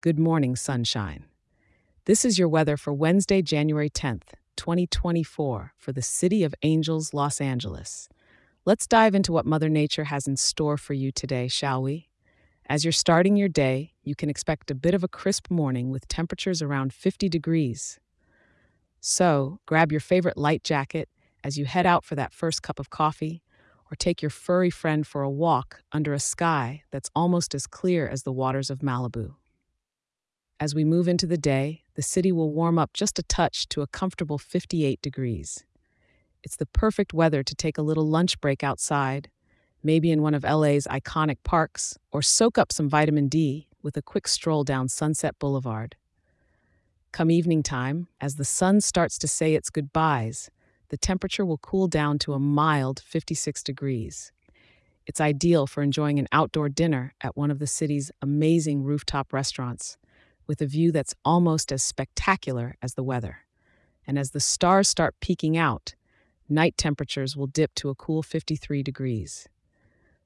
Good morning, sunshine. This is your weather for Wednesday, January 10th, 2024, for the City of Angels, Los Angeles. Let's dive into what Mother Nature has in store for you today, shall we? As you're starting your day, you can expect a bit of a crisp morning with temperatures around 50 degrees. So, grab your favorite light jacket as you head out for that first cup of coffee, or take your furry friend for a walk under a sky that's almost as clear as the waters of Malibu. As we move into the day, the city will warm up just a touch to a comfortable 58 degrees. It's the perfect weather to take a little lunch break outside, maybe in one of LA's iconic parks, or soak up some vitamin D with a quick stroll down Sunset Boulevard. Come evening time, as the sun starts to say its goodbyes, the temperature will cool down to a mild 56 degrees. It's ideal for enjoying an outdoor dinner at one of the city's amazing rooftop restaurants, with a view that's almost as spectacular as the weather. And as the stars start peeking out, night temperatures will dip to a cool 53 degrees.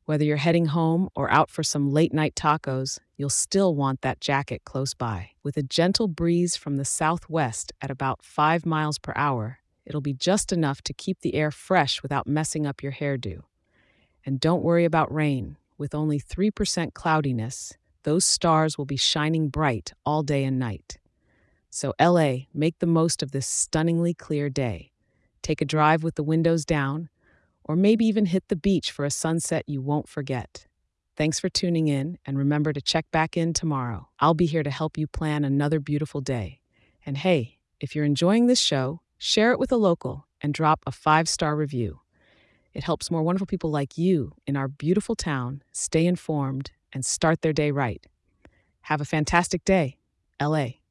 Whether you're heading home or out for some late night tacos, you'll still want that jacket close by. With a gentle breeze from the southwest at about 5 miles per hour, it'll be just enough to keep the air fresh without messing up your hairdo. And don't worry about rain. With only 3% cloudiness, those stars will be shining bright all day and night. So, LA, make the most of this stunningly clear day. Take a drive with the windows down or maybe even hit the beach for a sunset you won't forget. Thanks for tuning in, and remember to check back in tomorrow. I'll be here to help you plan another beautiful day. And hey, if you're enjoying this show, share it with a local and drop a five star review. It helps more wonderful people like you in our beautiful town stay informed and start their day right. Have a fantastic day, LA.